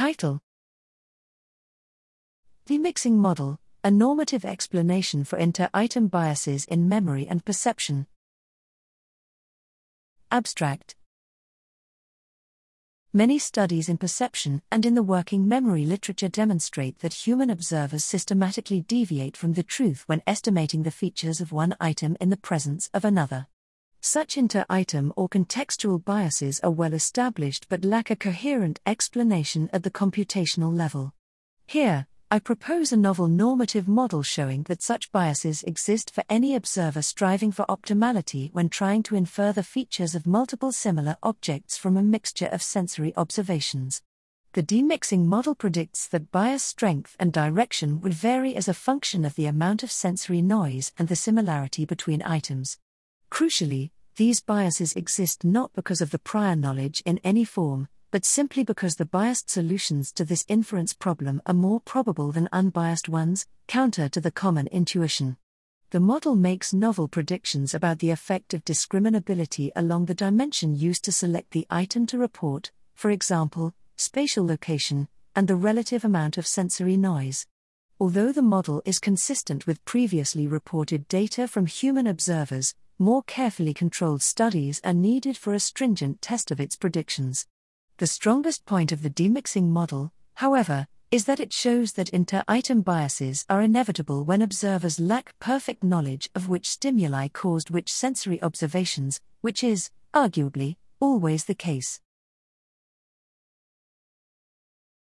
Title Demixing Model A Normative Explanation for Inter Item Biases in Memory and Perception. Abstract Many studies in perception and in the working memory literature demonstrate that human observers systematically deviate from the truth when estimating the features of one item in the presence of another. Such inter item or contextual biases are well established but lack a coherent explanation at the computational level. Here, I propose a novel normative model showing that such biases exist for any observer striving for optimality when trying to infer the features of multiple similar objects from a mixture of sensory observations. The demixing model predicts that bias strength and direction would vary as a function of the amount of sensory noise and the similarity between items. Crucially, these biases exist not because of the prior knowledge in any form, but simply because the biased solutions to this inference problem are more probable than unbiased ones, counter to the common intuition. The model makes novel predictions about the effect of discriminability along the dimension used to select the item to report, for example, spatial location, and the relative amount of sensory noise. Although the model is consistent with previously reported data from human observers, more carefully controlled studies are needed for a stringent test of its predictions. The strongest point of the demixing model, however, is that it shows that inter item biases are inevitable when observers lack perfect knowledge of which stimuli caused which sensory observations, which is, arguably, always the case.